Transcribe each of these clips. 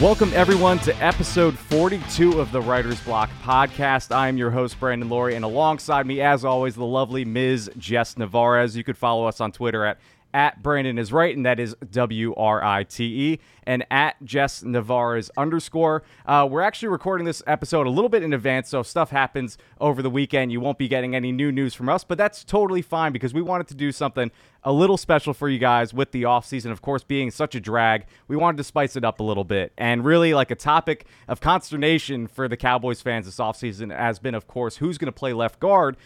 Welcome, everyone, to episode 42 of the Writer's Block podcast. I am your host, Brandon Loree, and alongside me, as always, the lovely Ms. Jess Nevarez. You could follow us on Twitter at at Brandon is right, and that is W R I T E, and at Jess Nevarez underscore. Uh, we're actually recording this episode a little bit in advance, so if stuff happens over the weekend, you won't be getting any new news from us, but that's totally fine because we wanted to do something a little special for you guys with the offseason, of course, being such a drag. We wanted to spice it up a little bit. And really, like a topic of consternation for the Cowboys fans this offseason has been, of course, who's going to play left guard.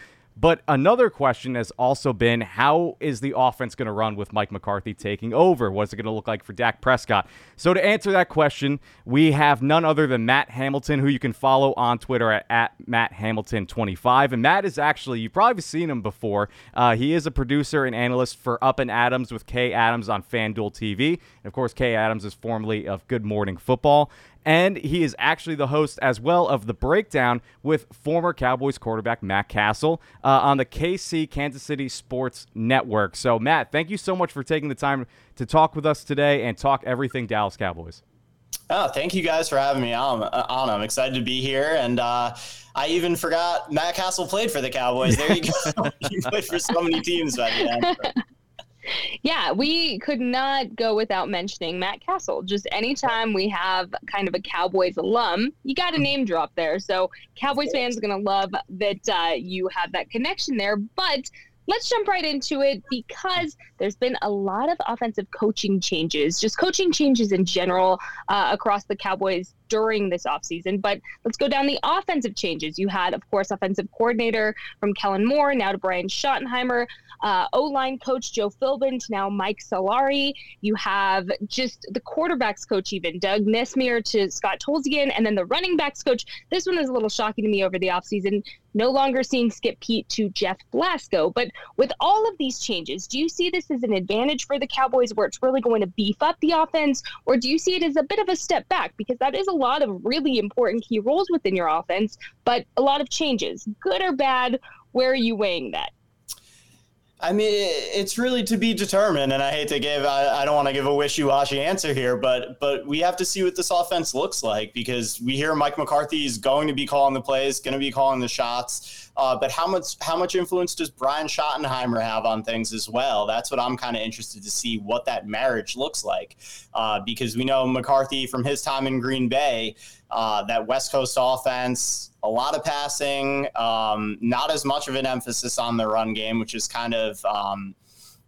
But another question has also been how is the offense going to run with Mike McCarthy taking over? What's it going to look like for Dak Prescott? So, to answer that question, we have none other than Matt Hamilton, who you can follow on Twitter at, at Matt Hamilton25. And Matt is actually, you've probably seen him before. Uh, he is a producer and analyst for Up and Adams with Kay Adams on FanDuel TV. And of course, Kay Adams is formerly of Good Morning Football. And he is actually the host as well of The Breakdown with former Cowboys quarterback Matt Cassel uh, on the KC Kansas City Sports Network. So, Matt, thank you so much for taking the time to talk with us today and talk everything Dallas Cowboys. Oh, thank you guys for having me on. Uh, on. I'm excited to be here. And uh, I even forgot Matt Cassel played for the Cowboys. There you go. he played for so many teams. Yeah, we could not go without mentioning Matt Cassel. Just anytime we have kind of a Cowboys alum, you got a name drop there. So Cowboys fans are going to love that uh, you have that connection there. But let's jump right into it because there's been a lot of offensive coaching changes, just coaching changes in general uh, across the Cowboys during this offseason. But let's go down the offensive changes. You had, of course, offensive coordinator from Kellen Moore, now to Brian Schottenheimer uh, O line coach Joe Philbin to now Mike Solari. You have just the quarterbacks coach, even Doug Nussmeier to Scott Tolzien, and then the running backs coach. This one is a little shocking to me over the offseason. No longer seeing Skip Peete to Jeff Blasco. But with all of these changes, do you see this as an advantage for the Cowboys where it's really going to beef up the offense? Or do you see it as a bit of a step back? Because that is a lot of really important key roles within your offense, but a lot of changes, good or bad. Where are you weighing that? I mean, it's really to be determined, and I hate to give. I, I don't want to give a wishy-washy answer here, but but we have to see what this offense looks like because we hear Mike McCarthy is going to be calling the plays, going to be calling the shots. Uh, but how much how much influence does Brian Schottenheimer have on things as well? That's what I'm kind of interested to see what that marriage looks like, uh, because we know McCarthy from his time in Green Bay, uh, that West Coast offense a lot of passing, um, not as much of an emphasis on the run game, which is kind of, um,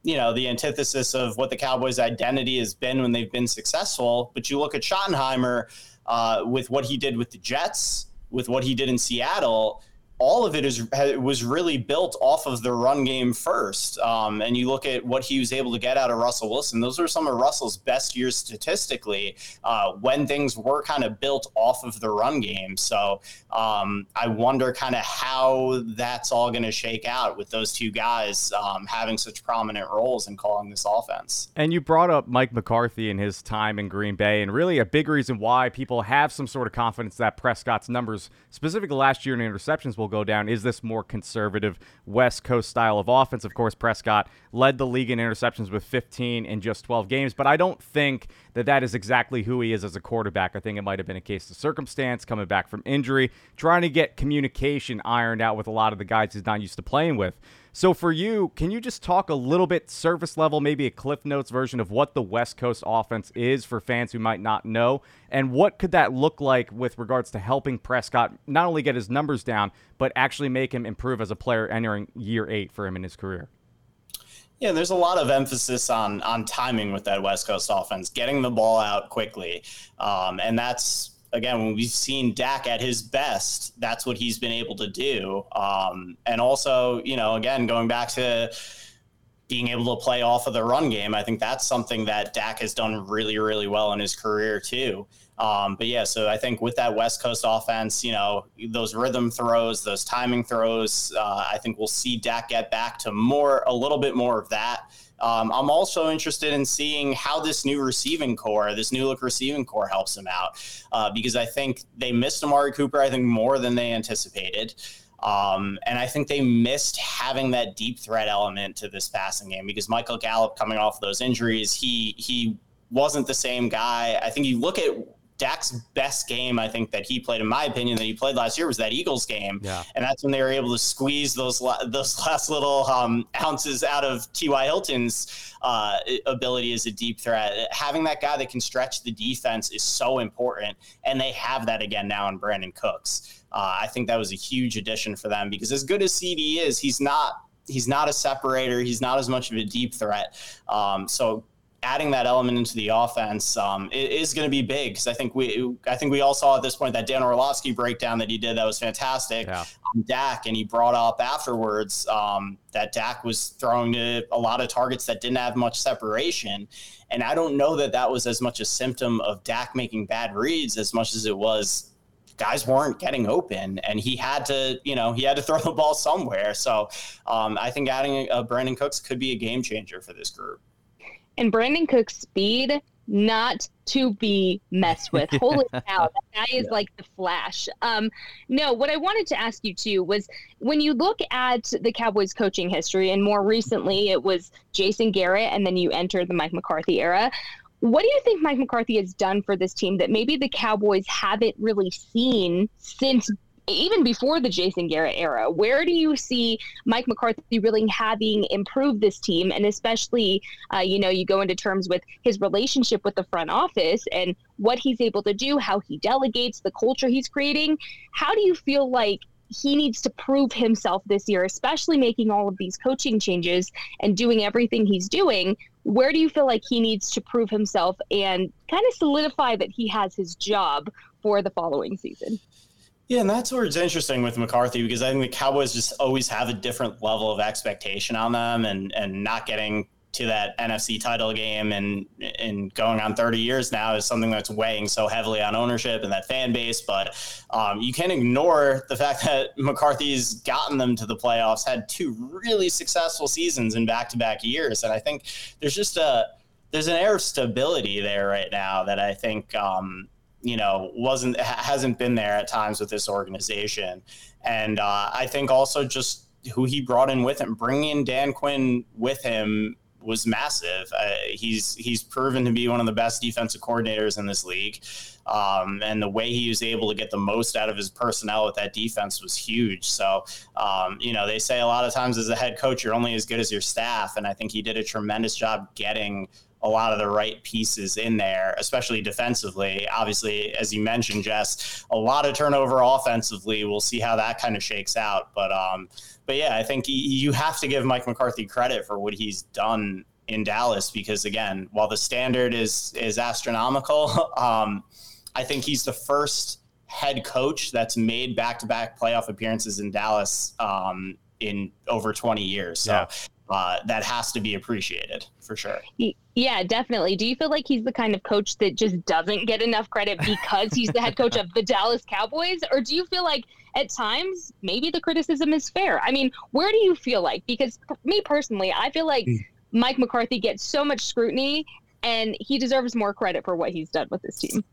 you know, the antithesis of what the Cowboys' identity has been when they've been successful. But you look at Schottenheimer uh, with what he did with the Jets, with what he did in Seattle all of it is was really built off of the run game first. Um, and you look at what he was able to get out of Russell Wilson; those were some of Russell's best years statistically uh, when things were kind of built off of the run game. So um, I wonder kind of how that's all going to shake out with those two guys um, having such prominent roles in calling this offense. And you brought up Mike McCarthy and his time in Green Bay, and really a big reason why people have some sort of confidence that Prescott's numbers, specifically last year in interceptions, will will go down. Is this more conservative West Coast style of offense? Of course, Prescott led the league in interceptions with 15 in just 12 games, but I don't think that that is exactly who he is as a quarterback. I think it might have been a case of circumstance, coming back from injury, trying to get communication ironed out with a lot of the guys he's not used to playing with. So for you, can you just talk a little bit surface level, maybe a Cliff Notes version of what the West Coast offense is for fans who might not know, and what could that look like with regards to helping Prescott not only get his numbers down, but actually make him improve as a player entering year eight for him in his career? Yeah, there's a lot of emphasis on on timing with that West Coast offense, getting the ball out quickly, um, and that's again when we've seen Dak at his best, that's what he's been able to do. Um, and also, you know, again going back to being able to play off of the run game, I think that's something that Dak has done really, really well in his career too. Um, but yeah, so I think with that West Coast offense, you know, those rhythm throws, those timing throws, uh, I think we'll see Dak get back to more, a little bit more of that. Um, I'm also interested in seeing how this new receiving corps, this new look receiving corps, helps him out uh, because I think they missed Amari Cooper, I think, more than they anticipated. Um, and I think they missed having that deep threat element to this passing game because Michael Gallup coming off those injuries, he he wasn't the same guy. I think you look at Dak's best game, I think that he played, in my opinion, that he played last year was that Eagles game, yeah. and that's when they were able to squeeze those those last little um, ounces out of T.Y. Hilton's uh, ability as a deep threat. Having that guy that can stretch the defense is so important, and they have that again now in Brandin Cooks. Uh, I think that was a huge addition for them because as good as CeeDee is, he's not he's not a separator. He's not as much of a deep threat. Um, so adding that element into the offense um, is going to be big because I think we I think we all saw at this point that Dan Orlovsky breakdown that he did that was fantastic. Yeah. on Dak, and he brought up afterwards um, that Dak was throwing to a lot of targets that didn't have much separation, and I don't know that that was as much a symptom of Dak making bad reads as much as it was guys weren't getting open and he had to you know he had to throw the ball somewhere. So um, i think adding a, a brandin cooks could be a game changer for this group and Brandin Cook's speed not to be messed with. Holy cow, that guy is yeah. like the flash. Um, no, what I wanted to ask you too was when you look at the Cowboys coaching history, and more recently it was Jason Garrett, and then you enter the Mike McCarthy era. What do you think Mike McCarthy has done for this team that maybe the Cowboys haven't really seen since even before the Jason Garrett era, where do you see Mike McCarthy really having improved this team? And especially, uh, you know, you go into terms with his relationship with the front office and what he's able to do, how he delegates, the culture he's creating. How do you feel like he needs to prove himself this year, especially making all of these coaching changes and doing everything he's doing? Where do you feel like he needs to prove himself and kind of solidify that he has his job for the following season? Yeah, and that's where it's interesting with McCarthy because I think the Cowboys just always have a different level of expectation on them, and and not getting to that NFC title game and and going on 30 years now is something that's weighing so heavily on ownership and that fan base. But um, you can't ignore the fact that McCarthy's gotten them to the playoffs, had two really successful seasons in back-to-back years, and I think there's just a there's an air of stability there right now that I think um, you know wasn't hasn't been there at times with this organization. And uh, i think also just who he brought in with him bringing dan quinn with him was massive. Uh, he's he's proven to be one of the best defensive coordinators in this league. Um, and the way he was able to get the most out of his personnel with that defense was huge. So um, you know they say a lot of times as a head coach you're only as good as your staff. And i think he did a tremendous job getting a lot of the right pieces in there, especially defensively. Obviously, as you mentioned, Jess, a lot of turnover offensively. We'll see how that kind of shakes out. But um, but yeah, I think you have to give Mike McCarthy credit for what he's done in Dallas because again, while the standard is is astronomical, um, I think he's the first head coach that's made back to back playoff appearances in Dallas um, in over 20 years. So yeah uh, that has to be appreciated for sure. Yeah, definitely. Do you feel like he's the kind of coach that just doesn't get enough credit because he's the head coach of the Dallas Cowboys? Or do you feel like at times maybe the criticism is fair? I mean, where do you feel like? Because me personally, I feel like mm. Mike McCarthy gets so much scrutiny and he deserves more credit for what he's done with this team.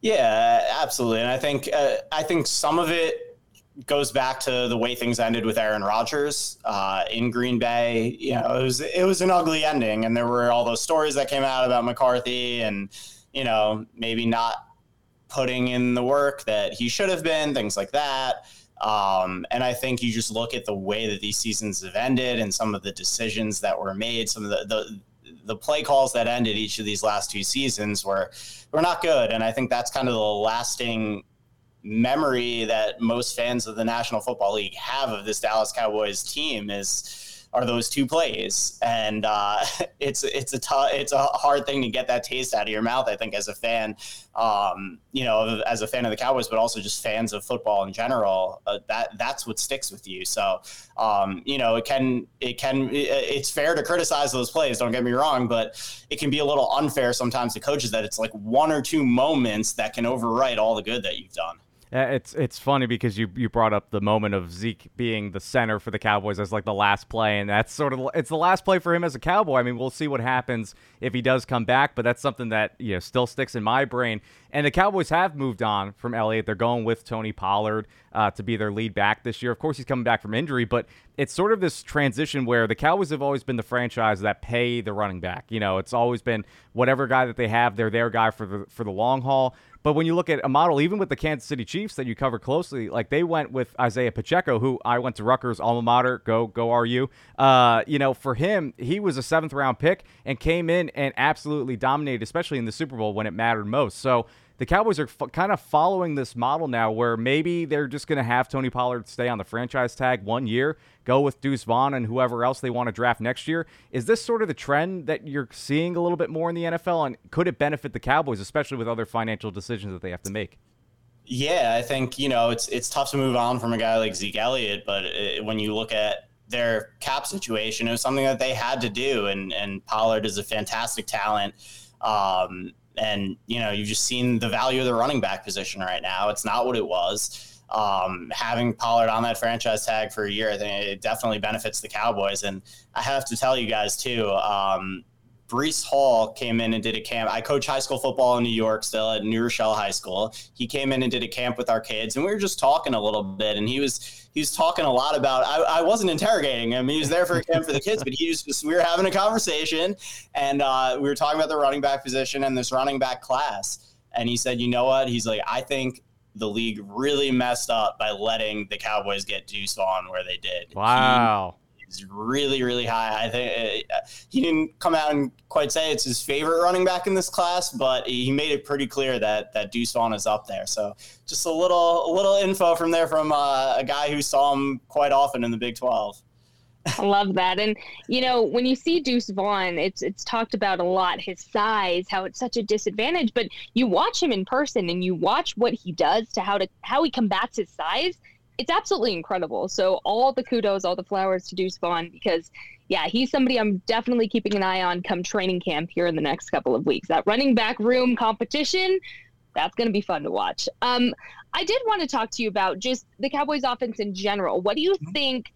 Yeah, absolutely. And I think uh, I think some of it goes back to the way things ended with Aaron Rodgers uh, in Green Bay. You know, it was it was an ugly ending, and there were all those stories that came out about McCarthy, and you know, maybe not putting in the work that he should have been, things like that. Um, and I think you just look at the way that these seasons have ended, and some of the decisions that were made, some of the the the play calls that ended each of these last two seasons were were not good, and I think that's kind of the lasting memory that most fans of the National Football League have of this Dallas Cowboys team is are those two plays, and uh, it's it's a t- it's a hard thing to get that taste out of your mouth. I think as a fan, um, you know, as a fan of the Cowboys, but also just fans of football in general, uh, that that's what sticks with you. So, um, you know, it can it can it's fair to criticize those plays. Don't get me wrong, but it can be a little unfair sometimes to coaches that it's like one or two moments that can overwrite all the good that you've done. It's it's funny because you you brought up the moment of Zeke being the center for the Cowboys as like the last play, and that's sort of it's the last play for him as a Cowboy. I mean, we'll see what happens if he does come back, but that's something that you know still sticks in my brain. And the Cowboys have moved on from Elliott. They're going with Tony Pollard uh, to be their lead back this year. Of course, he's coming back from injury, but it's sort of this transition where the Cowboys have always been the franchise that pay the running back. You know, it's always been whatever guy that they have, they're their guy for the for the long haul. But when you look at a model, even with the Kansas City Chiefs that you cover closely, like they went with Isaiah Pacheco, who I went to Rutgers alma mater, go go RU. Uh, you know, for him, he was a seventh round pick and came in and absolutely dominated, especially in the Super Bowl when it mattered most. So the Cowboys are f- kind of following this model now where maybe they're just going to have Tony Pollard stay on the franchise tag one year, go with Deuce Vaughn and whoever else they want to draft next year. Is this sort of the trend that you're seeing a little bit more in the NFL? And could it benefit the Cowboys, especially with other financial decisions that they have to make? Yeah, I think, you know, it's it's tough to move on from a guy like Zeke Elliott, but it, when you look at their cap situation, it was something that they had to do. And, and Pollard is a fantastic talent. Um, and you know you've just seen the value of the running back position right now. It's not what it was. Um, having Pollard on that franchise tag for a year, I think it definitely benefits the Cowboys. And I have to tell you guys too, um, Breece Hall came in and did a camp. I coach high school football in New York still at New Rochelle High School. He came in and did a camp with our kids, and we were just talking a little bit. And he was he was talking a lot about. I, I wasn't interrogating him. He was there for a camp for the kids, but he was just we were having a conversation, and uh, we were talking about the running back position and this running back class. And he said, "You know what?" He's like, "I think the league really messed up by letting the Cowboys get Deuce Vaughn where they did." Wow. He, is really, really high. I think uh, he didn't come out and quite say it's his favorite running back in this class, but he made it pretty clear that that Deuce Vaughn is up there. So just a little, a little info from there from uh, a guy who saw him quite often in the Big Twelve. I love that. And you know, when you see Deuce Vaughn, it's it's talked about a lot, his size, how it's such a disadvantage. But you watch him in person and you watch what he does to how to how he combats his size it's absolutely incredible. So all the kudos, all the flowers to Deuce Vaughn because yeah, he's somebody I'm definitely keeping an eye on come training camp here in the next couple of weeks. That running back room competition, that's going to be fun to watch. Um, I did want to talk to you about just the Cowboys offense in general. What do you mm-hmm. think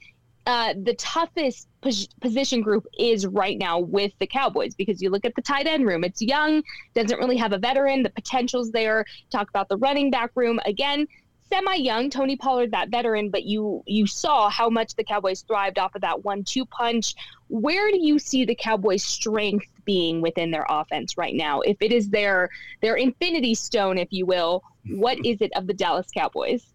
uh, the toughest pos- position group is right now with the Cowboys? Because you look at the tight end room, it's young, doesn't really have a veteran, the potential's there. Talk about the running back room. Again, semi young Tony Pollard, that veteran, but you you saw how much the Cowboys thrived off of that one two punch. Where do you see the Cowboys' strength being within their offense right now? If it is their their infinity stone, if you will, what is it of the Dallas Cowboys?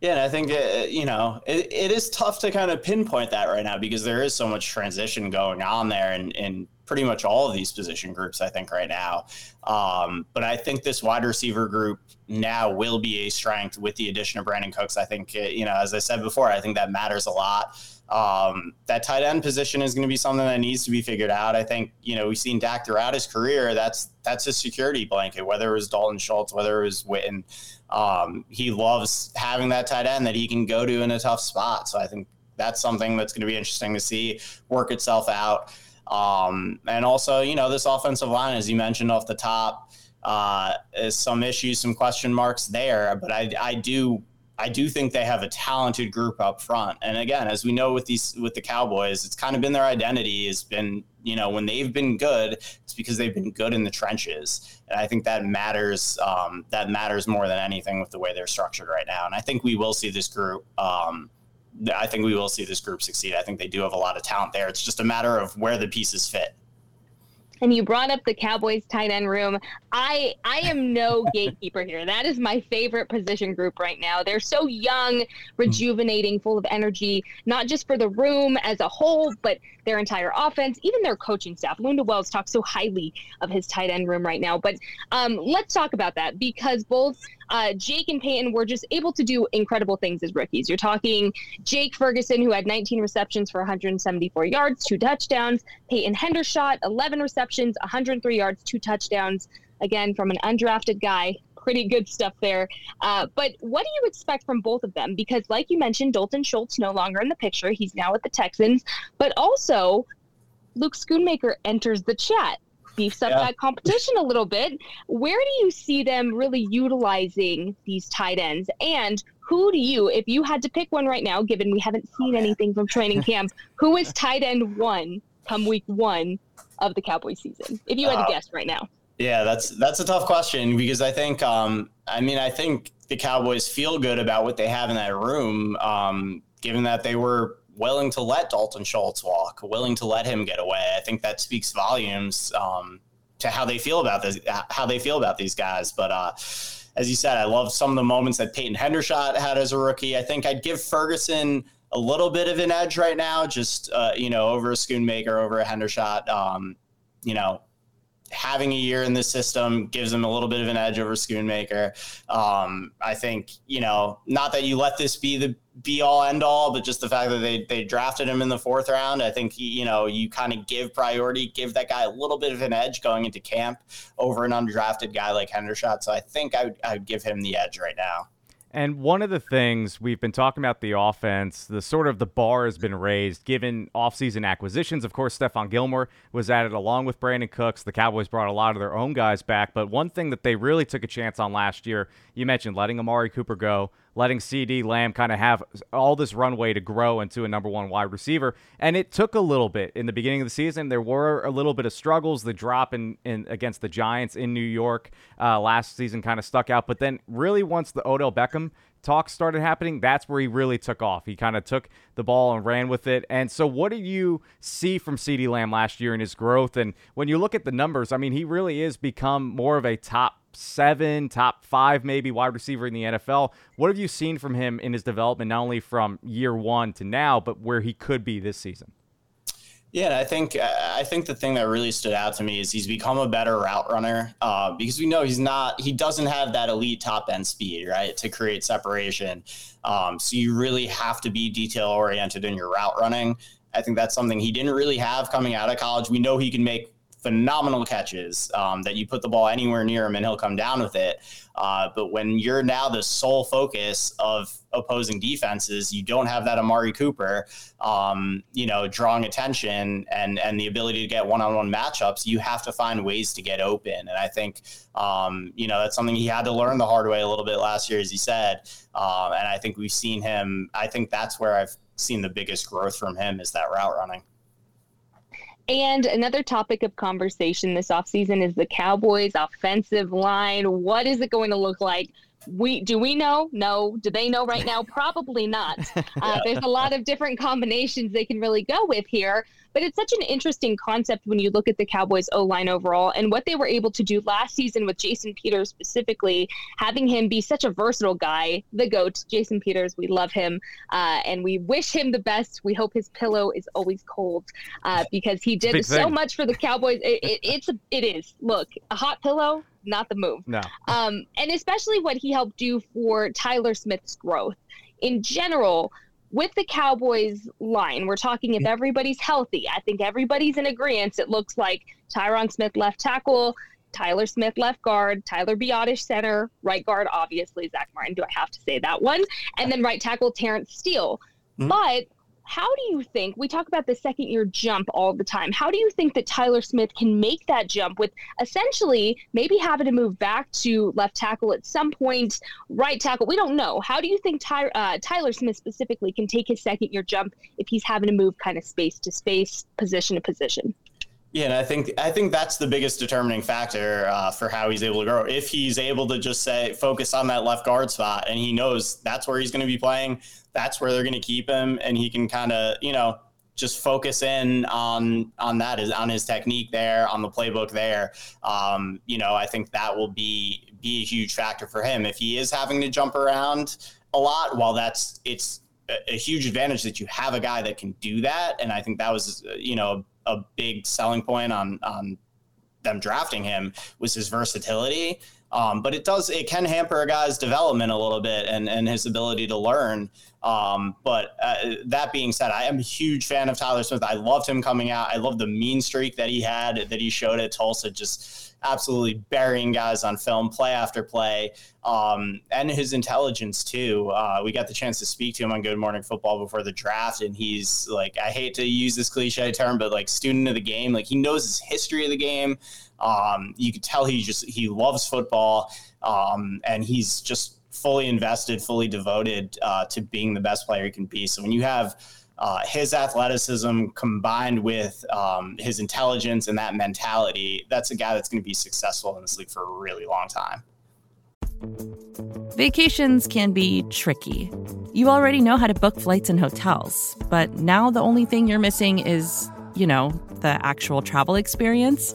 Yeah, and I think uh, you know it, it is tough to kind of pinpoint that right now because there is so much transition going on there, and, and pretty much all of these position groups, I think, right now. Um, but I think this wide receiver group now will be a strength with the addition of Brandin Cooks. I think, uh, you know, as I said before, I think that matters a lot. Um, that tight end position is going to be something that needs to be figured out. I think, you know, we've seen Dak throughout his career. That's that's his security blanket, whether it was Dalton Schultz, whether it was Witten. Um, he loves having that tight end that he can go to in a tough spot. So I think that's something that's going to be interesting to see work itself out. Um, and also, you know, this offensive line, as you mentioned off the top, uh, is some issues, some question marks there. But I, I do, I do think they have a talented group up front. And again, as we know with these with the Cowboys, it's kind of been their identity. Has been, you know, when they've been good, it's because they've been good in the trenches. And I think that matters. Um, that matters more than anything with the way they're structured right now. And I think we will see this group. Um, I think we will see this group succeed. I think they do have a lot of talent there. It's just a matter of where the pieces fit. And you brought up the Cowboys tight end room. I I am no gatekeeper here. That is my favorite position group right now. They're so young, rejuvenating, full of energy, not just for the room as a whole, but their entire offense, even their coaching staff. Lunda Wells talks so highly of his tight end room right now. But um, let's talk about that because both uh, Jake and Peyton were just able to do incredible things as rookies. You're talking Jake Ferguson, who had 19 receptions for 174 yards, two touchdowns. Peyton Hendershot, 11 receptions, 103 yards, two touchdowns. Again, from an undrafted guy, pretty good stuff there. Uh, but what do you expect from both of them? Because, like you mentioned, Dalton Schultz no longer in the picture. He's now with the Texans. But also, Luke Schoonmaker enters the chat, beefs up yeah. that competition a little bit. Where do you see them really utilizing these tight ends? And who do you, if you had to pick one right now, given we haven't seen anything from training camp, who is tight end one come week one of the Cowboy season? If you had to uh, guess right now. Yeah, that's that's a tough question because I think um, I mean I think the Cowboys feel good about what they have in that room, um, given that they were willing to let Dalton Schultz walk, willing to let him get away. I think that speaks volumes um, to how they feel about this, how they feel about these guys. But uh, as you said, I love some of the moments that Peyton Hendershot had as a rookie. I think I'd give Ferguson a little bit of an edge right now, just uh, you know, over a Schoonmaker, over a Hendershot. Um, you know, having a year in the system gives him a little bit of an edge over Schoonmaker. Um, I think, you know, not that you let this be the be all end all, but just the fact that they, they drafted him in the fourth round, I think, you know, you kind of give priority, give that guy a little bit of an edge going into camp over an undrafted guy like Hendershot. So I think I would, I would give him the edge right now. And one of the things we've been talking about the offense, the sort of the bar has been raised given offseason acquisitions. Of course, Stephon Gilmore was added along with Brandin Cooks. The Cowboys brought a lot of their own guys back. But one thing that they really took a chance on last year, you mentioned letting Amari Cooper go, letting CeeDee Lamb kind of have all this runway to grow into a number one wide receiver. And it took a little bit in the beginning of the season. There were a little bit of struggles. The drop in, in against the Giants in New York uh, last season kind of stuck out. But then, really, once the Odell Beckham talk started happening, that's where he really took off. He kind of took the ball and ran with it. And so, what did you see from CeeDee Lamb last year in his growth? And when you look at the numbers, I mean, he really is become more of a top seven, top five, maybe wide receiver in the NFL. What have you seen from him in his development, not only from year one to now, but where he could be this season? Yeah, I think I think the thing that really stood out to me is he's become a better route runner uh, because we know he's not he doesn't have that elite top end speed right to create separation. Um, so you really have to be detail oriented in your route running. I think that's something he didn't really have coming out of college. We know he can make phenomenal catches um, that you put the ball anywhere near him and he'll come down with it. Uh, but when you're now the sole focus of opposing defenses, you don't have that Amari Cooper, um, you know, drawing attention and and the ability to get one-on-one matchups. You have to find ways to get open, and I think um, you know that's something he had to learn the hard way a little bit last year, as he said. Uh, and I think we've seen him. I think that's where I've seen the biggest growth from him is that route running. And another topic of conversation this offseason is the Cowboys' offensive line. What is it going to look like we do we know? No. Do they know right now? Probably not. Uh, there's a lot of different combinations they can really go with here but it's such an interesting concept when you look at the cowboys o line overall and what they were able to do last season with jason peters specifically having him be such a versatile guy the goat jason peters. We love him uh, and we wish him the best. We hope his pillow is always cold uh, because he did so much for the cowboys. It, it, it's a, it is. Look a hot pillow not the move. No. Um, and especially what he helped do for Tyler Smith's growth. In general, with the Cowboys line, we're talking if everybody's healthy. I think everybody's in agreement. It looks like Tyron Smith left tackle, Tyler Smith left guard, Tyler Biadasz center, right guard, obviously Zack Martin. Do I have to say that one? And then right tackle Terence Steele. Mm-hmm. But how do you think we talk about the second year jump all the time? How do you think that Tyler Smith can make that jump with essentially maybe having to move back to left tackle at some point, right tackle? We don't know. How do you think Ty, uh, Tyler Smith specifically can take his second year jump if he's having to move kind of space to space, position to position? Yeah, and I think I think that's the biggest determining factor uh, for how he's able to grow. If he's able to just say focus on that left guard spot, and he knows that's where he's going to be playing, that's where they're going to keep him, and he can kind of you know just focus in on on that is on his technique there, on the playbook there. Um, you know, I think that will be be a huge factor for him if he is having to jump around a lot. While that's it's a, a huge advantage that you have a guy that can do that, and I think that was you know a big selling point on on them drafting him was his versatility. Um, but it does it can hamper a guy's development a little bit and and his ability to learn. Um, but uh, that being said, I am a huge fan of Tyler Smith. I loved him coming out. I love the mean streak that he had that he showed at Tulsa. Just absolutely burying guys on film, play after play, um, and his intelligence too. Uh, we got the chance to speak to him on Good Morning Football before the draft, and he's like, I hate to use this cliche term, but like student of the game. Like he knows his history of the game. Um, you could tell he just he loves football, um, and he's just fully invested, fully devoted uh, to being the best player he can be. So when you have uh, his athleticism combined with um, his intelligence and that mentality, that's a guy that's going to be successful in this league for a really long time. Vacations can be tricky. You already know how to book flights and hotels, but now the only thing you're missing is, you know, the actual travel experience.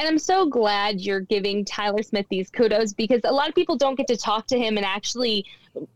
And I'm so glad you're giving Tyler Smith these kudos because a lot of people don't get to talk to him and actually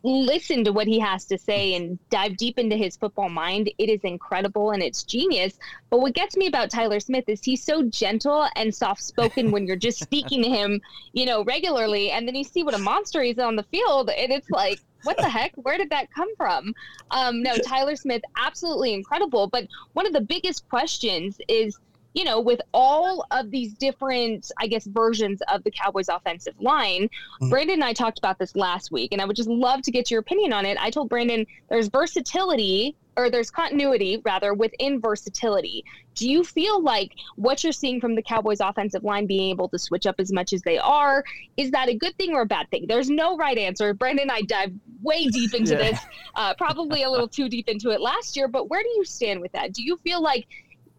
listen to what he has to say and dive deep into his football mind. It is incredible and it's genius. But what gets me about Tyler Smith is he's so gentle and soft spoken when you're just speaking to him, you know, regularly. And then you see what a monster he's on the field. And it's like, what the heck? Where did that come from? Um, no, Tyler Smith, absolutely incredible. But one of the biggest questions is you know, with all of these different, I guess, versions of the Cowboys offensive line, mm-hmm. Brandon and I talked about this last week, and I would just love to get your opinion on it. I told Brandon there's versatility or there's continuity rather within versatility. Do you feel like what you're seeing from the Cowboys offensive line being able to switch up as much as they are, is that a good thing or a bad thing? There's no right answer. Brandon and I dive way deep into yeah. this, uh, probably a little too deep into it last year, but where do you stand with that? Do you feel like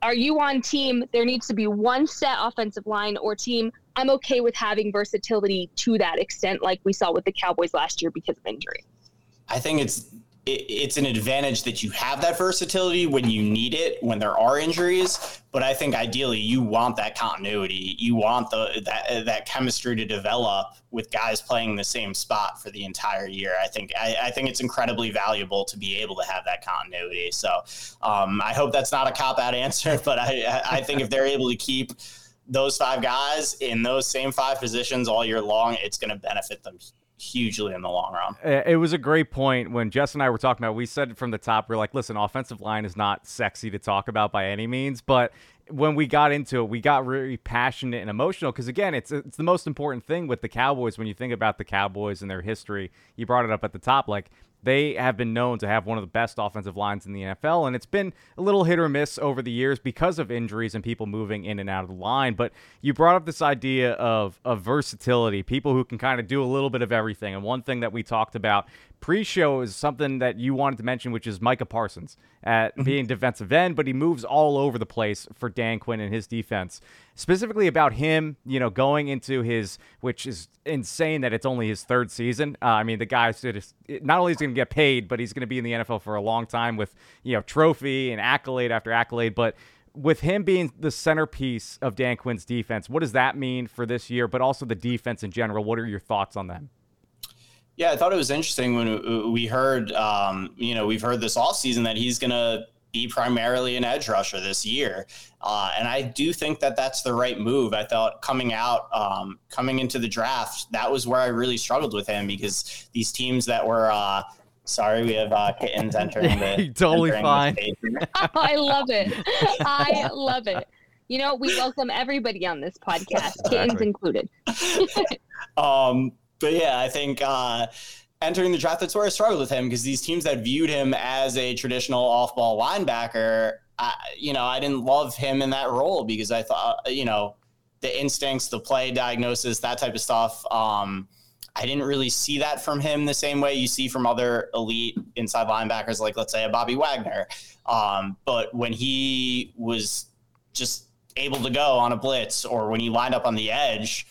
are you on team? There needs to be one set offensive line or team. I'm okay with having versatility to that extent like we saw with the cowboys last year because of injury. I think it's it's an advantage that you have that versatility when you need it when there are injuries but i think ideally you want that continuity. You want the that that chemistry to develop with guys playing the same spot for the entire year. I think i, I think it's incredibly valuable to be able to have that continuity. So um, i hope that's not a cop out answer but i i think if they're able to keep those five guys in those same five positions all year long it's going to benefit them hugely in the long run. Eh, it was a great point when Jess and I were talking about. We said from the top, we are like, listen, offensive line is not sexy to talk about by any means, but when we got into it, we got really passionate and emotional because again, it's it's the most important thing with the Cowboys when you think about the Cowboys and their history. You brought it up at the top, like they have been known to have one of the best offensive lines in the NFL, and it's been a little hit or miss over the years because of injuries and people moving in and out of the line. But you brought up this idea of, of versatility, people who can kind of do a little bit of everything. And one thing that we talked about pre-show is something that you wanted to mention, which is Micah Parsons at mm-hmm. being defensive end, but he moves all over the place for Dan Quinn and his defense. Specifically about him, you know, going into his, which is insane that it's only his third season. Uh, I mean, the guy just not only is going to get paid, but he's going to be in the NFL for a long time with you know trophy and accolade after accolade, but with him being the centerpiece of Dan Quinn's defense, what does that mean for this year, but also the defense in general? What are your thoughts on them? Yeah, I thought it was interesting when we heard, um, you know, we've heard this all season that he's going to be primarily an edge rusher this year. Uh, and I do think that that's the right move. I thought coming out, um, coming into the draft, that was where I really struggled with him because these teams that were, uh, sorry, we have uh, kittens entering the. totally fine. The oh, I love it. I love it. You know, we welcome everybody on this podcast, kittens included. um, but yeah, I think uh, entering the draft, that's where I struggled with him because these teams that viewed him as a traditional off-ball linebacker, I, you know, I didn't love him in that role because I thought, you know, the instincts, the play diagnosis, that type of stuff. Um, I didn't really see that from him the same way you see from other elite inside linebackers, like let's say a Bobby Wagner. Um, but when he was just able to go on a blitz or when he lined up on the edge,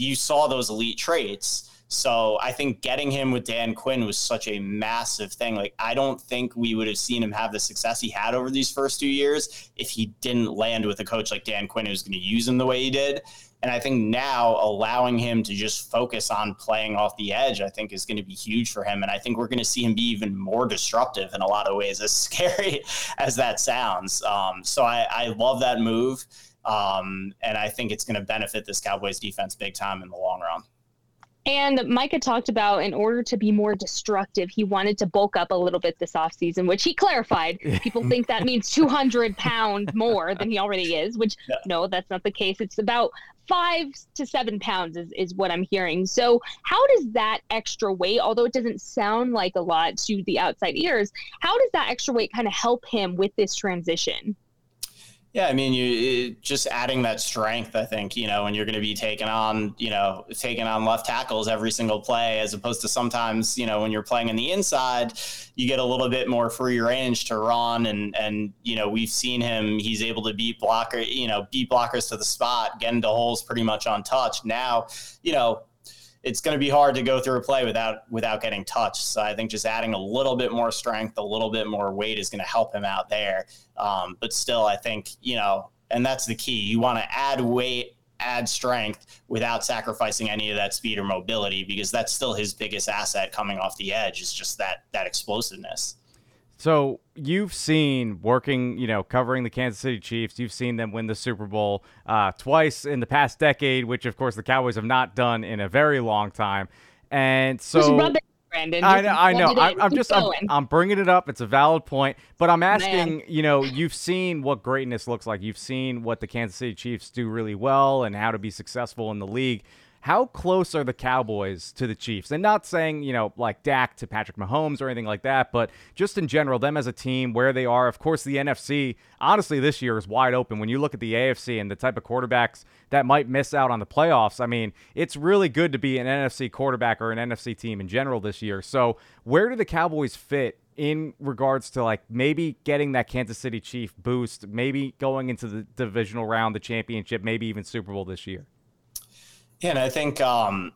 you saw those elite traits. So I think getting him with Dan Quinn was such a massive thing. Like I don't think we would have seen him have the success he had over these first two years if he didn't land with a coach like Dan Quinn who's going to use him the way he did. And I think now allowing him to just focus on playing off the edge, I think is going to be huge for him. And I think we're going to see him be even more disruptive in a lot of ways, as scary as that sounds. Um, so I, I love that move. Um, and I think it's going to benefit this Cowboys defense big time in the long run. And Micah talked about in order to be more destructive, he wanted to bulk up a little bit this offseason, which he clarified. People think that means 200 pounds more than he already is, which yeah. no, that's not the case. It's about five to seven pounds, is, is what I'm hearing. So, how does that extra weight, although it doesn't sound like a lot to the outside ears, how does that extra weight kind of help him with this transition? Yeah, I mean, you just adding that strength. I think you know when you're going to be taking on, you know, taking on left tackles every single play, as opposed to sometimes, you know, when you're playing in the inside, you get a little bit more free range to run, and and you know we've seen him. He's able to beat blocker, you know, beat blockers to the spot, get into holes pretty much untouched. Now, you know, it's going to be hard to go through a play without without getting touched. So I think just adding a little bit more strength, a little bit more weight is going to help him out there. Um, but still, I think you know, and that's the key. You want to add weight, add strength without sacrificing any of that speed or mobility because that's still his biggest asset coming off the edge. Is just that that explosiveness. So you've seen working, you know, covering the Kansas City Chiefs. You've seen them win the Super Bowl uh, twice in the past decade, which of course the Cowboys have not done in a very long time. And so, Brandon. I know. I know. I'm, I'm just. I'm, I'm, bringing it up. It's a valid point, but I'm asking. Man. You know, you've seen what greatness looks like. You've seen what the Kansas City Chiefs do really well, and how to be successful in the league. How close are the Cowboys to the Chiefs? And not saying, you know, like Dak to Patrick Mahomes or anything like that, but just in general, them as a team, where they are. Of course, the NFC, honestly, this year is wide open. When you look at the AFC and the type of quarterbacks that might miss out on the playoffs, I mean, it's really good to be an NFC quarterback or an NFC team in general this year. So, where do the Cowboys fit in regards to like maybe getting that Kansas City Chief boost, maybe going into the divisional round, the championship, maybe even Super Bowl this year? Yeah, and I think um,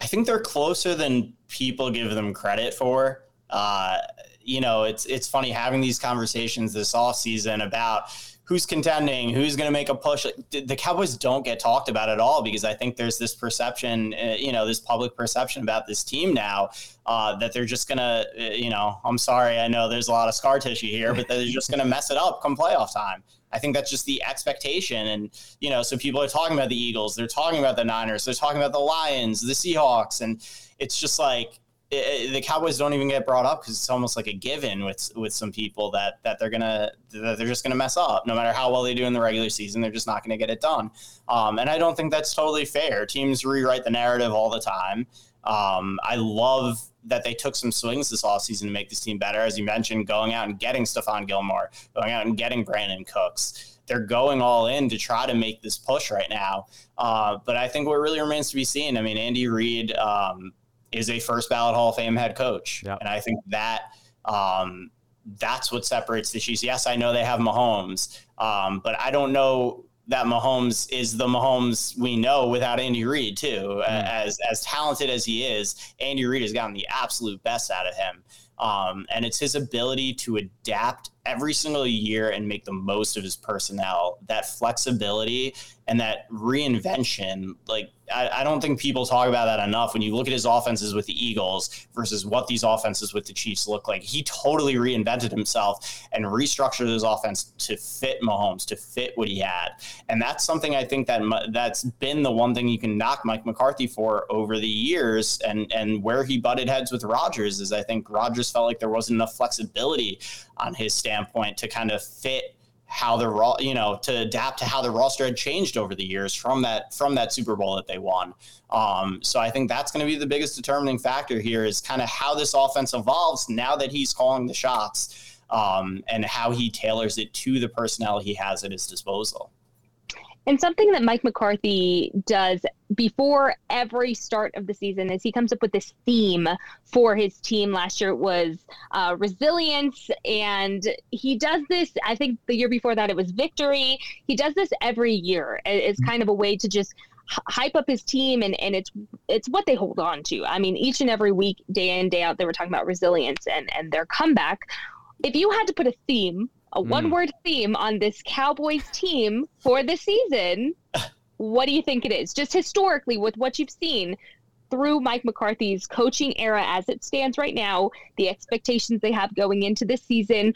I think they're closer than people give them credit for. Uh, you know, it's it's funny having these conversations this off season about who's contending, who's going to make a push. The Cowboys don't get talked about at all because I think there's this perception, uh, you know, this public perception about this team now uh, that they're just going to, uh, you know, I'm sorry, I know there's a lot of scar tissue here, but they're just going to mess it up come playoff time. I think that's just the expectation. And, you know, so people are talking about the Eagles, they're talking about the Niners, they're talking about the Lions, the Seahawks. And it's just like, the Cowboys don't even get brought up because it's almost like a given with with some people that that they're gonna that they're just gonna mess up no matter how well they do in the regular season they're just not gonna get it done um, and I don't think that's totally fair teams rewrite the narrative all the time um, I love that they took some swings this offseason to make this team better as you mentioned going out and getting Stephon Gilmore going out and getting Brandin Cooks they're going all in to try to make this push right now uh, but I think what really remains to be seen I mean Andy Reid um, is a first ballot Hall of Fame head coach. Yep. And I think that um, that's what separates the Chiefs. Yes, I know they have Mahomes, um, but I don't know that Mahomes is the Mahomes we know without Andy Reid too. Mm. As as talented as he is, Andy Reid has gotten the absolute best out of him. Um, and it's his ability to adapt every single year and make the most of his personnel. That flexibility and that reinvention, like I, I, don't think people talk about that enough. When you look at his offenses with the Eagles versus what these offenses with the Chiefs look like, he totally reinvented himself and restructured his offense to fit Mahomes, to fit what he had. And that's something I think that that's been the one thing you can knock Mike McCarthy for over the years, and and where he butted heads with Rodgers is I think Rodgers felt like there wasn't enough flexibility on his standpoint to kind of fit how the raw, you know, to adapt to how the roster had changed over the years from that from that Super Bowl that they won. Um, so I think that's going to be the biggest determining factor here is kind of how this offense evolves now that he's calling the shots um, and how he tailors it to the personnel he has at his disposal. And something that Mike McCarthy does before every start of the season is he comes up with this theme for his team. Last year it was uh, resilience, and he does this. I think the year before that it was victory. He does this every year. It's kind of a way to just hype up his team and, and it's it's what they hold on to. I mean, each and every week, day in, day out, they were talking about resilience and, and their comeback. If you had to put a theme a mm. one word theme on this Cowboys team for the season, what do you think it is? Just historically, with what you've seen through Mike McCarthy's coaching era as it stands right now, the expectations they have going into this season,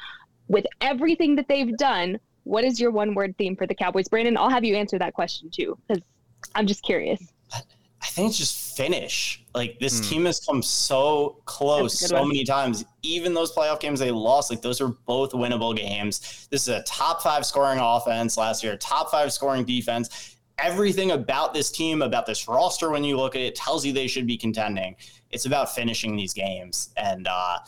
with everything that they've done, what is your one word theme for the Cowboys? Brandon, I'll have you answer that question too, because I'm just curious. I think it's just finish. Like this mm. team has come so close so one. many times. Even those playoff games they lost, like those are both winnable games. This is a top five scoring offense last year, top five scoring defense. Everything about this team, about this roster, when you look at it, tells you they should be contending. It's about finishing these games. And uh,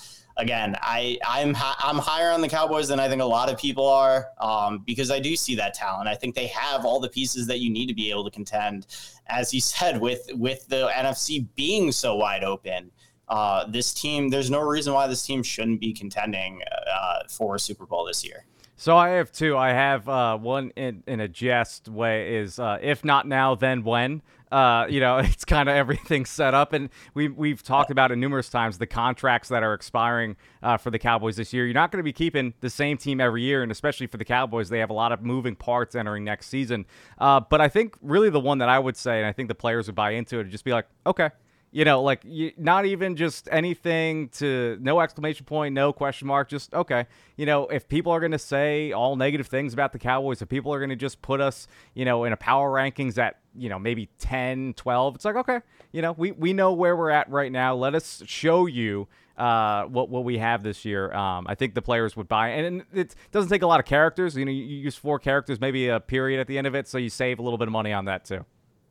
again, I I'm I'm higher on the Cowboys than I think a lot of people are um, because I do see that talent. I think they have all the pieces that you need to be able to contend. As you said, with with the NFC being so wide open, uh, this team there's no reason why this team shouldn't be contending uh, for a Super Bowl this year. So I have two. I have uh, one in, in a jest way is uh, if not now, then when. Uh, you know, it's kind of everything set up, and we we've talked about it numerous times. The contracts that are expiring uh, for the Cowboys this year, you're not going to be keeping the same team every year, and especially for the Cowboys, they have a lot of moving parts entering next season. Uh, but I think really the one that I would say, and I think the players would buy into it, would just be like, okay, you know, like you, not even just anything to no exclamation point, no question mark, just okay. You know, if people are going to say all negative things about the Cowboys, if people are going to just put us, you know, in a power rankings at, you know, maybe 10, 12, it's like, okay, you know, we, we know where we're at right now. Let us show you uh, what what we have this year. Um, I think the players would buy, and it doesn't take a lot of characters. You know, you use four characters, maybe a period at the end of it, so you save a little bit of money on that too.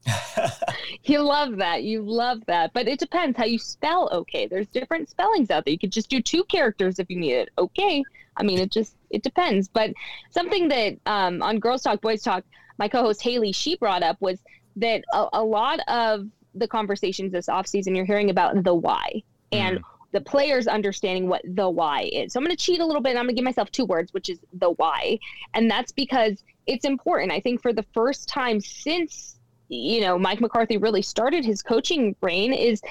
you love that. You love that. But it depends how you spell okay. There's different spellings out there. You could just do two characters if you need it. Okay. I mean, it just it depends. But something that um, on Girls Talk, Boys Talk, my co-host Haley she brought up was that a, a lot of the conversations this offseason you're hearing about the why and mm. the players understanding what the why is. So I'm going to cheat a little bit. I'm going to give myself two words, which is the why, and that's because it's important. I think for the first time since you know Mike McCarthy really started his coaching reign is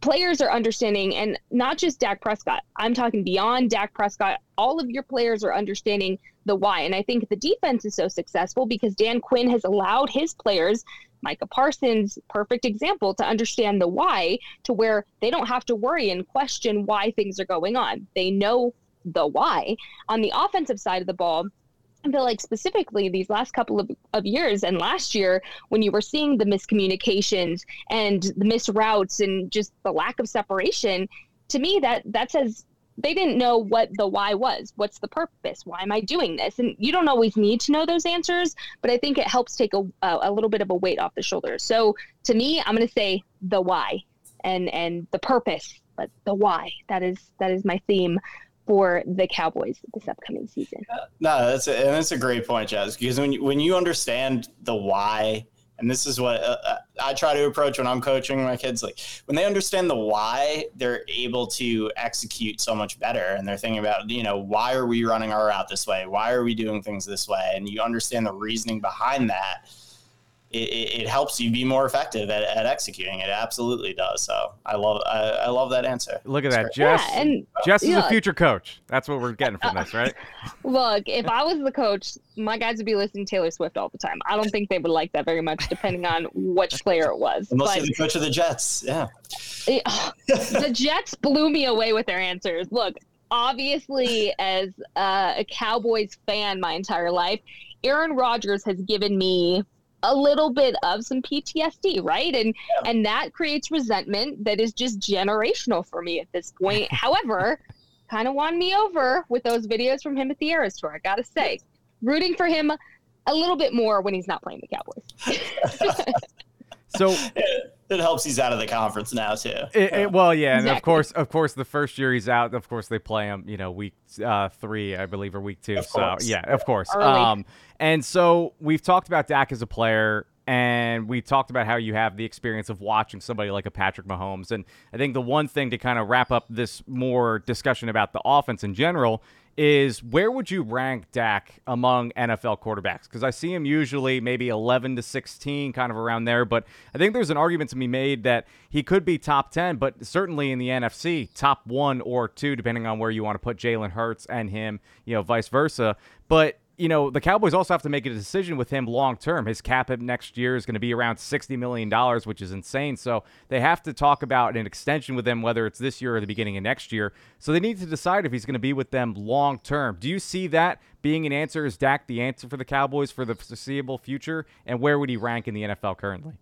players are understanding and not just Dak Prescott. I'm talking beyond Dak Prescott. All of your players are understanding the why. And I think the defense is so successful because Dan Quinn has allowed his players, Micah Parsons, perfect example, to understand the why to where they don't have to worry and question why things are going on. They know the why. On the offensive side of the ball, feel like specifically these last couple of, of years and last year when you were seeing the miscommunications and the misroutes and just the lack of separation, to me that that says they didn't know what the why was. What's the purpose? Why am I doing this? And you don't always need to know those answers, but I think it helps take a, a, a little bit of a weight off the shoulders. So to me, I'm going to say the why and and the purpose, but the why. That is that is my theme for the Cowboys this upcoming season. No, that's a, and that's a great point, Jazz. Because when you, when you understand the why, and this is what uh, uh, I try to approach when I'm coaching my kids, like when they understand the why, they're able to execute so much better. And they're thinking about, you know, why are we running our route this way? Why are we doing things this way? And you understand the reasoning behind that it, it, helps you be more effective at, at, executing. It absolutely does. So I love I, I love that answer. Look at that, Jess. Yeah, and Jess is a future coach. That's what we're getting from this, right? Look, if I was the coach, my guys would be listening to Taylor Swift all the time. I don't think they would like that very much, depending on which player it was. Unless but, the coach of the Jets, yeah. It, the Jets blew me away with their answers. Look, obviously, as uh, a Cowboys fan my entire life, Aaron Rodgers has given me a little bit of some PTSD, right? And yeah. and that creates resentment that is just generational for me at this point. However, kind of won me over with those videos from him at the Eras Tour. I gotta say. rooting for him a little bit more when he's not playing the Cowboys. so it, it, helps he's out of the conference now too. It, it, well, yeah, and of course, of course, the first year he's out, of course they play him, you know, week uh, three, I believe, or week two. Of so yeah, of course. Um, and so we've talked about Dak as a player and we talked about how you have the experience of watching somebody like a Patrick Mahomes. And I think the one thing to kind of wrap up this more discussion about the offense in general is where would you rank Dak among NFL quarterbacks? Because I see him usually maybe 11 to 16, kind of around there. But I think there's an argument to be made that he could be top 10, but certainly in the NFC, top one or two, depending on where you want to put Jalen Hurts and him, you know, vice versa. But you know, the Cowboys also have to make a decision with him long term. His cap next year is going to be around $60 million, which is insane. So they have to talk about an extension with him, whether it's this year or the beginning of next year. So they need to decide if he's going to be with them long term. Do you see that being an answer? Is Dak the answer for the Cowboys for the foreseeable future? And where would he rank in the NFL currently?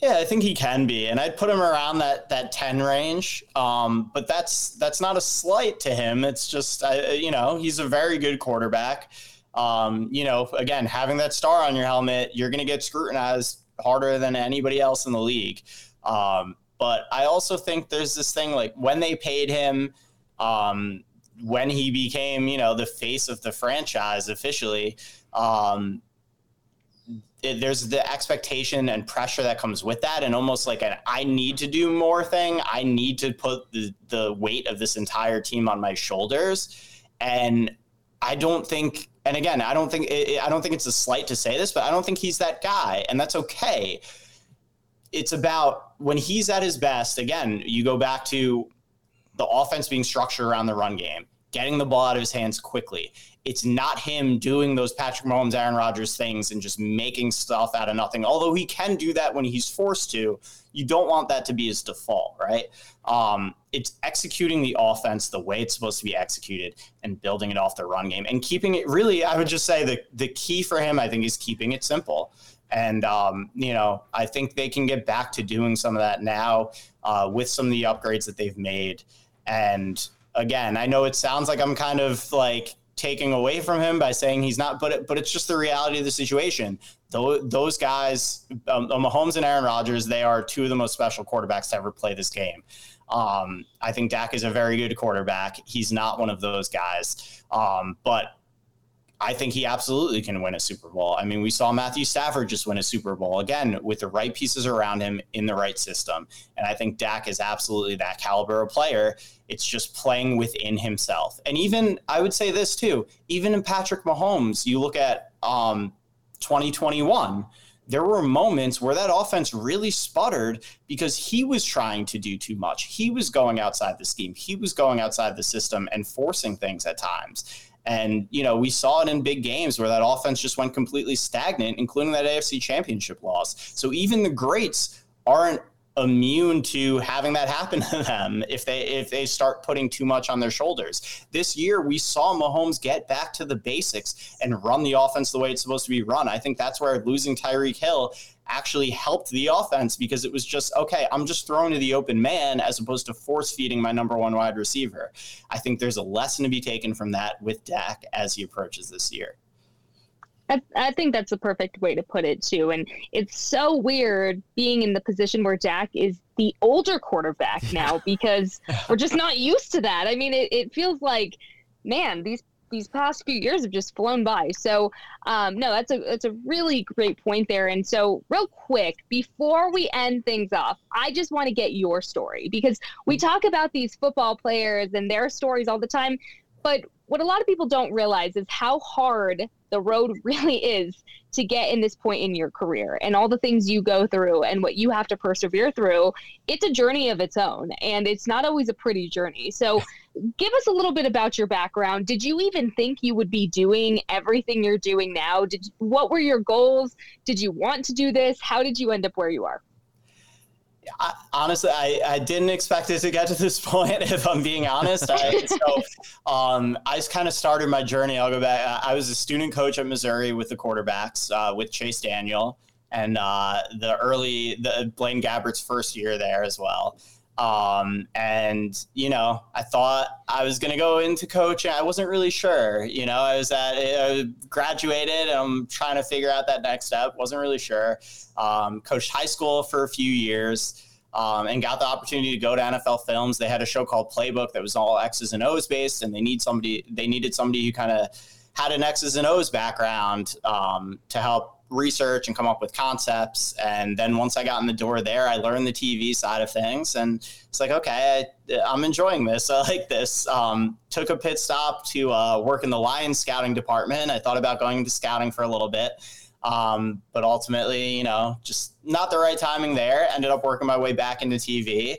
Yeah, I think he can be, and I'd put him around that that ten range. Um, but that's that's not a slight to him. It's just, uh, you know, he's a very good quarterback um, you know, again, having that star on your helmet, you're going to get scrutinized harder than anybody else in the league. Um, but I also think there's this thing like when they paid him, um, when he became, you know, the face of the franchise officially, um, it, there's the expectation and pressure that comes with that, and almost like an I need to do more thing. I need to put the, the weight of this entire team on my shoulders. And I don't think and again, I don't think I don't think it's a slight to say this, but I don't think he's that guy, and that's okay. It's about when he's at his best. Again, you go back to the offense being structured around the run game, getting the ball out of his hands quickly. It's not him doing those Patrick Mahomes, Aaron Rodgers things and just making stuff out of nothing. Although he can do that when he's forced to, you don't want that to be his default, right? Um, it's executing the offense the way it's supposed to be executed and building it off the run game and keeping it really. I would just say the the key for him, I think, is keeping it simple. And um, you know, I think they can get back to doing some of that now uh, with some of the upgrades that they've made. And again, I know it sounds like I'm kind of like taking away from him by saying he's not, but it, but it's just the reality of the situation. Those, those guys, um, Mahomes and Aaron Rodgers, they are two of the most special quarterbacks to ever play this game. Um, I think Dak is a very good quarterback. He's not one of those guys, um, but I think he absolutely can win a Super Bowl. I mean, we saw Matthew Stafford just win a Super Bowl again with the right pieces around him in the right system. And I think Dak is absolutely that caliber of player. It's just playing within himself. And even, I would say this too, even in Patrick Mahomes, you look at um, 2021 there were moments where that offense really sputtered because he was trying to do too much. He was going outside the scheme. He was going outside the system and forcing things at times. And, you know, we saw it in big games where that offense just went completely stagnant, including that AFC championship loss. So even the greats aren't immune to having that happen to them if they if they start putting too much on their shoulders. This year we saw Mahomes get back to the basics and run the offense the way it's supposed to be run. I think that's where losing Tyreek Hill actually helped the offense because it was just okay, I'm just throwing to the open man as opposed to force feeding my number one wide receiver. I think there's a lesson to be taken from that with Dak as he approaches this year. I, I think that's the perfect way to put it too. And it's so weird being in the position where Dak is the older quarterback now because we're just not used to that. I mean, it, it feels like, man, these these past few years have just flown by. So, um, no, that's a that's a really great point there. And so, real quick, before we end things off, I just want to get your story because we talk about these football players and their stories all the time, but what a lot of people don't realize is how hard the road really is to get in this point in your career and all the things you go through and what you have to persevere through. It's a journey of its own and it's not always a pretty journey. So, give us a little bit about your background. Did you even think you would be doing everything you're doing now? Did what were your goals? Did you want to do this? How did you end up where you are? I, honestly, I, I didn't expect it to get to this point. If I'm being honest, I, so um, I just kind of started my journey. I'll go back. I was a student coach at Missouri with the quarterbacks uh, with Chase Daniel, and uh, the early the Blaine Gabbert's first year there as well. Um, and you know, I thought I was to go into coaching. I wasn't really sure. You know, I was at I graduated. I'm trying to figure out that next step. wasn't really sure. Um, coached high school for a few years. Um, and got the opportunity to go to NFL Films. They had a show called Playbook that was all X's and O's based, and they need somebody. They needed somebody who kind of had an X's and O's background um, to help research and come up with concepts. And then once I got in the door there, I learned the TV side of things. And it's like, okay, I, am enjoying this. I like this. Um, took a pit stop to uh, work in the Lions scouting department. I thought about going into scouting for a little bit. Um, but ultimately, you know, just not the right timing there. Ended up working my way back into TV.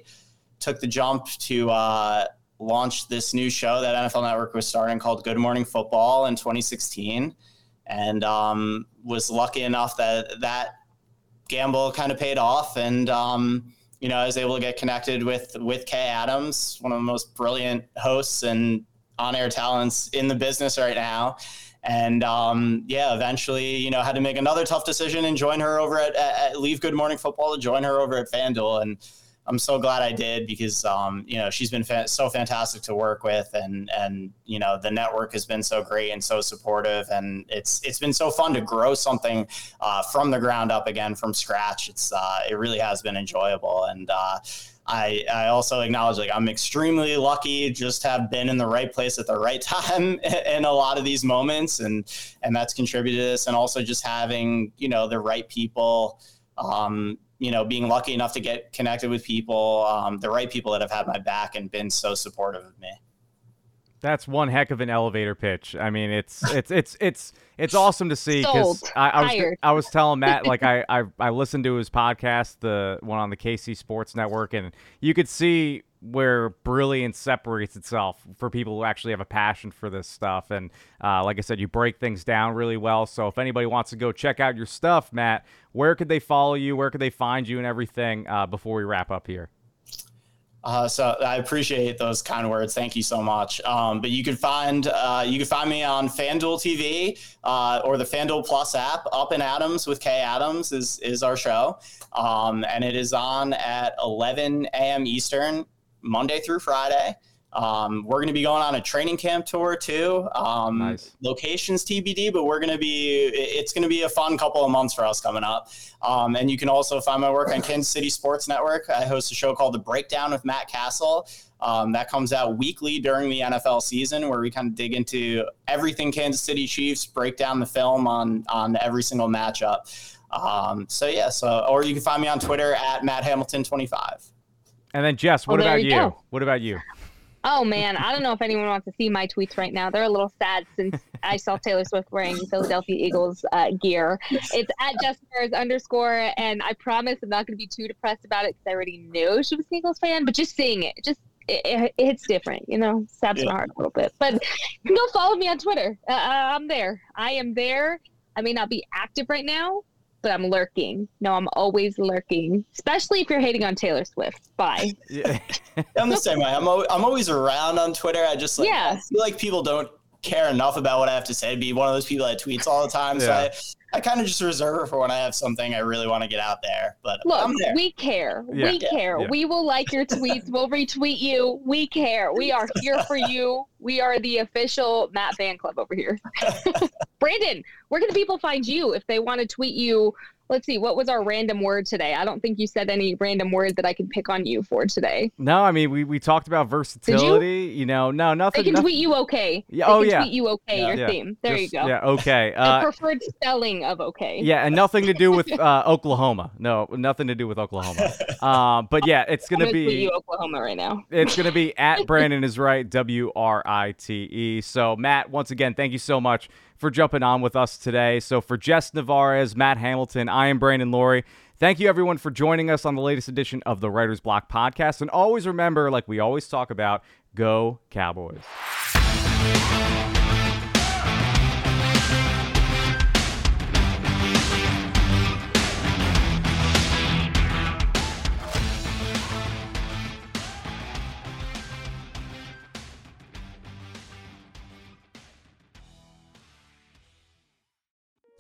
Took the jump to uh, launch this new show that NFL Network was starting called Good Morning Football in 2016 and um, was lucky enough that that gamble kind of paid off. And um, you know, I was able to get connected with with Kay Adams, one of the most brilliant hosts and on-air talents in the business right now. And um, yeah, eventually, you know, had to make another tough decision and join her over at, at, at leave Good Morning Football to join her over at FanDuel. And I'm so glad I did because um, you know she's been fa- so fantastic to work with, and and you know the network has been so great and so supportive, and it's it's been so fun to grow something uh, from the ground up again from scratch. It's uh, it really has been enjoyable, and uh, I I also acknowledge like I'm extremely lucky just have been in the right place at the right time in a lot of these moments, and and that's contributed to this, and also just having you know the right people. Um, you know, being lucky enough to get connected with people, um, the right people that have had my back and been so supportive of me. That's one heck of an elevator pitch. I mean, it's it's it's it's it's awesome to see because I, I, was I was telling Matt like I, I I listened to his podcast, the one on the KC Sports Network, and you could see where brilliance separates itself for people who actually have a passion for this stuff. And uh, like I said, you break things down really well. So if anybody wants to go check out your stuff, Matt, where could they follow you? Where could they find you and everything uh, before we wrap up here? Uh, so I appreciate those kind words. Thank you so much. Um, but you can find uh, you can find me on FanDuel TV uh, or the FanDuel Plus app. Up and Adams with Kay Adams is is our show, um, and it is on at 11 a.m. Eastern Monday through Friday. Um, we're going to be going on a training camp tour too. Um, nice. Locations TBD, but we're going to be, it's going to be a fun couple of months for us coming up. Um, and you can also find my work on Kansas City Sports Network. I host a show called The Breakdown with Matt Cassel. Um, that comes out weekly during the NFL season, where we kind of dig into everything Kansas City Chiefs, break down the film on on every single matchup. Um, so yeah, so or you can find me on Twitter at Matt Hamilton twenty five. And then Jess, what about you? you? What about you? Oh man, I don't know if anyone wants to see my tweets right now. They're a little sad since I saw Taylor Swift wearing Philadelphia Eagles uh, gear. It's at Jessica's underscore, and I promise I'm not going to be too depressed about it because I already knew she was an Eagles fan. But just seeing it, just it, it, it's different, you know, stabs yeah. my heart a little bit. But you can go follow me on Twitter. Uh, uh I'm there. I am there. I may not be active right now, but I'm lurking. No, I'm always lurking, especially if you're hating on Taylor Swift. Bye. Yeah. I'm the same way. I'm, o- I'm always around on Twitter. I just like, yeah. I feel like people don't care enough about what I have to say. Be one of those people that tweets all the time. Yeah. So I, I kind of just reserve it for when I have something I really want to get out there. But look, we care. Yeah. We care. Yeah. We will like your tweets. we'll retweet you. We care. We are here for you. We are the official Matt fan club over here. Brandon, where can people find you if they want to tweet you let's see, what was our random word today? I don't think you said any random word that I can pick on you for today. No, I mean we, we talked about versatility. You? you? know, no, nothing. They can nothing. tweet you okay. Yeah, oh yeah. Tweet you okay. Yeah. Your yeah. theme. There Just, you go. Yeah. Okay. Uh, preferred spelling of okay. Yeah, and nothing to do with uh, Oklahoma. No, nothing to do with Oklahoma. Um, but yeah, it's gonna, gonna be tweet you Oklahoma right now. it's gonna be at Brandon is right. W R I T E. So Matt, once again, thank you so much for jumping on with us today. So for Jess Nevarez, Matt Hamilton, I am Brandon Loree. Thank you, everyone, for joining us on the latest edition of the Writer's Block podcast. And always remember, like we always talk about, go Cowboys.